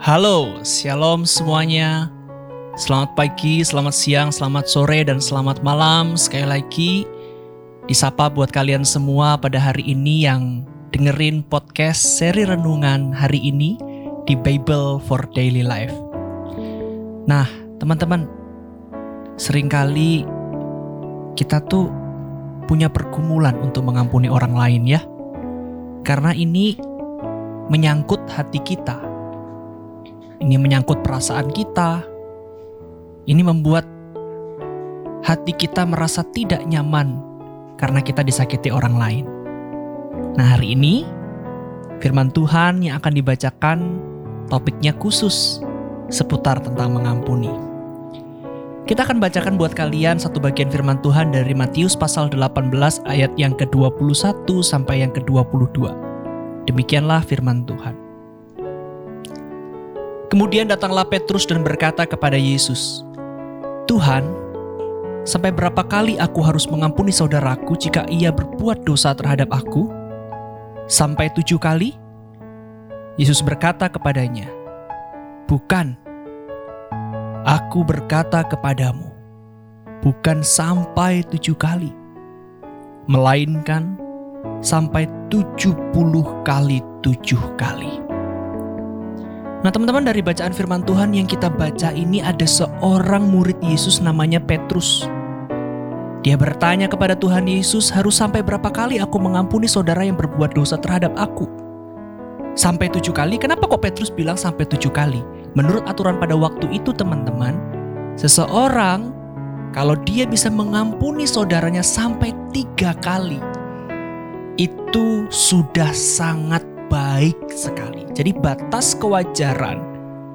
Halo, shalom semuanya. Selamat pagi, selamat siang, selamat sore, dan selamat malam. Sekali lagi, disapa buat kalian semua pada hari ini yang dengerin podcast seri renungan hari ini di Bible for Daily Life. Nah, teman-teman, sering kali kita tuh punya pergumulan untuk mengampuni orang lain ya. Karena ini menyangkut hati kita ini menyangkut perasaan kita. Ini membuat hati kita merasa tidak nyaman karena kita disakiti orang lain. Nah, hari ini firman Tuhan yang akan dibacakan topiknya khusus seputar tentang mengampuni. Kita akan bacakan buat kalian satu bagian firman Tuhan dari Matius pasal 18 ayat yang ke-21 sampai yang ke-22. Demikianlah firman Tuhan. Kemudian datanglah Petrus dan berkata kepada Yesus, "Tuhan, sampai berapa kali aku harus mengampuni saudaraku jika ia berbuat dosa terhadap aku? Sampai tujuh kali?" Yesus berkata kepadanya, "Bukan, aku berkata kepadamu, bukan sampai tujuh kali, melainkan sampai tujuh puluh kali tujuh kali." Nah teman-teman dari bacaan firman Tuhan yang kita baca ini ada seorang murid Yesus namanya Petrus. Dia bertanya kepada Tuhan Yesus harus sampai berapa kali aku mengampuni saudara yang berbuat dosa terhadap aku? Sampai tujuh kali, kenapa kok Petrus bilang sampai tujuh kali? Menurut aturan pada waktu itu teman-teman, seseorang kalau dia bisa mengampuni saudaranya sampai tiga kali, itu sudah sangat baik sekali. Jadi batas kewajaran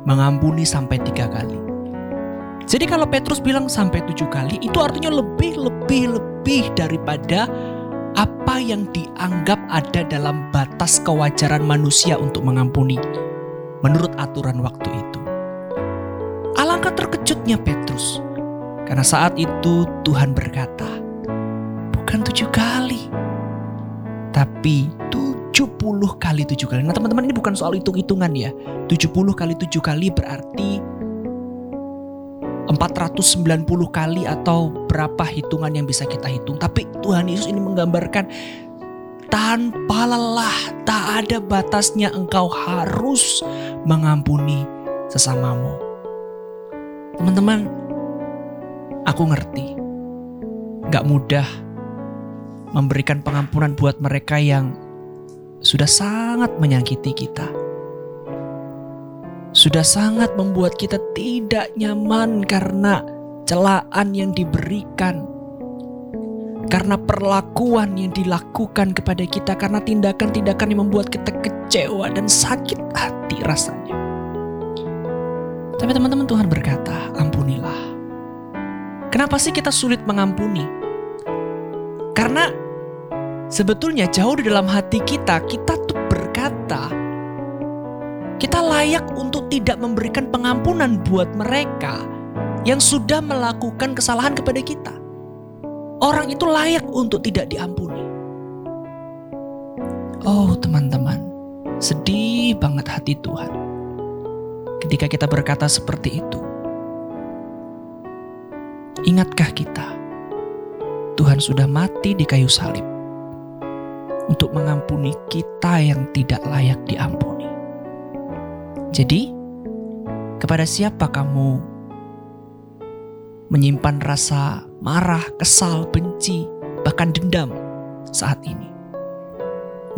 mengampuni sampai tiga kali. Jadi kalau Petrus bilang sampai tujuh kali, itu artinya lebih, lebih, lebih daripada apa yang dianggap ada dalam batas kewajaran manusia untuk mengampuni menurut aturan waktu itu. Alangkah terkejutnya Petrus, karena saat itu Tuhan berkata, bukan tujuh kali, tapi 70 kali 7 kali. Nah teman-teman ini bukan soal hitung-hitungan ya. 70 kali 7 kali berarti 490 kali atau berapa hitungan yang bisa kita hitung. Tapi Tuhan Yesus ini menggambarkan tanpa lelah, tak ada batasnya engkau harus mengampuni sesamamu. Teman-teman, aku ngerti. Gak mudah memberikan pengampunan buat mereka yang sudah sangat menyakiti kita. Sudah sangat membuat kita tidak nyaman karena celaan yang diberikan. Karena perlakuan yang dilakukan kepada kita, karena tindakan-tindakan yang membuat kita kecewa dan sakit hati rasanya. Tapi teman-teman Tuhan berkata, ampunilah. Kenapa sih kita sulit mengampuni? Sebetulnya jauh di dalam hati kita, kita tuh berkata, kita layak untuk tidak memberikan pengampunan buat mereka yang sudah melakukan kesalahan kepada kita. Orang itu layak untuk tidak diampuni. Oh teman-teman, sedih banget hati Tuhan ketika kita berkata seperti itu. Ingatkah kita, Tuhan sudah mati di kayu salib untuk mengampuni kita yang tidak layak diampuni. Jadi, kepada siapa kamu menyimpan rasa marah, kesal, benci, bahkan dendam saat ini?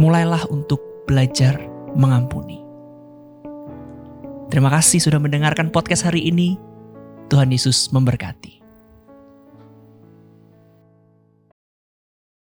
Mulailah untuk belajar mengampuni. Terima kasih sudah mendengarkan podcast hari ini. Tuhan Yesus memberkati.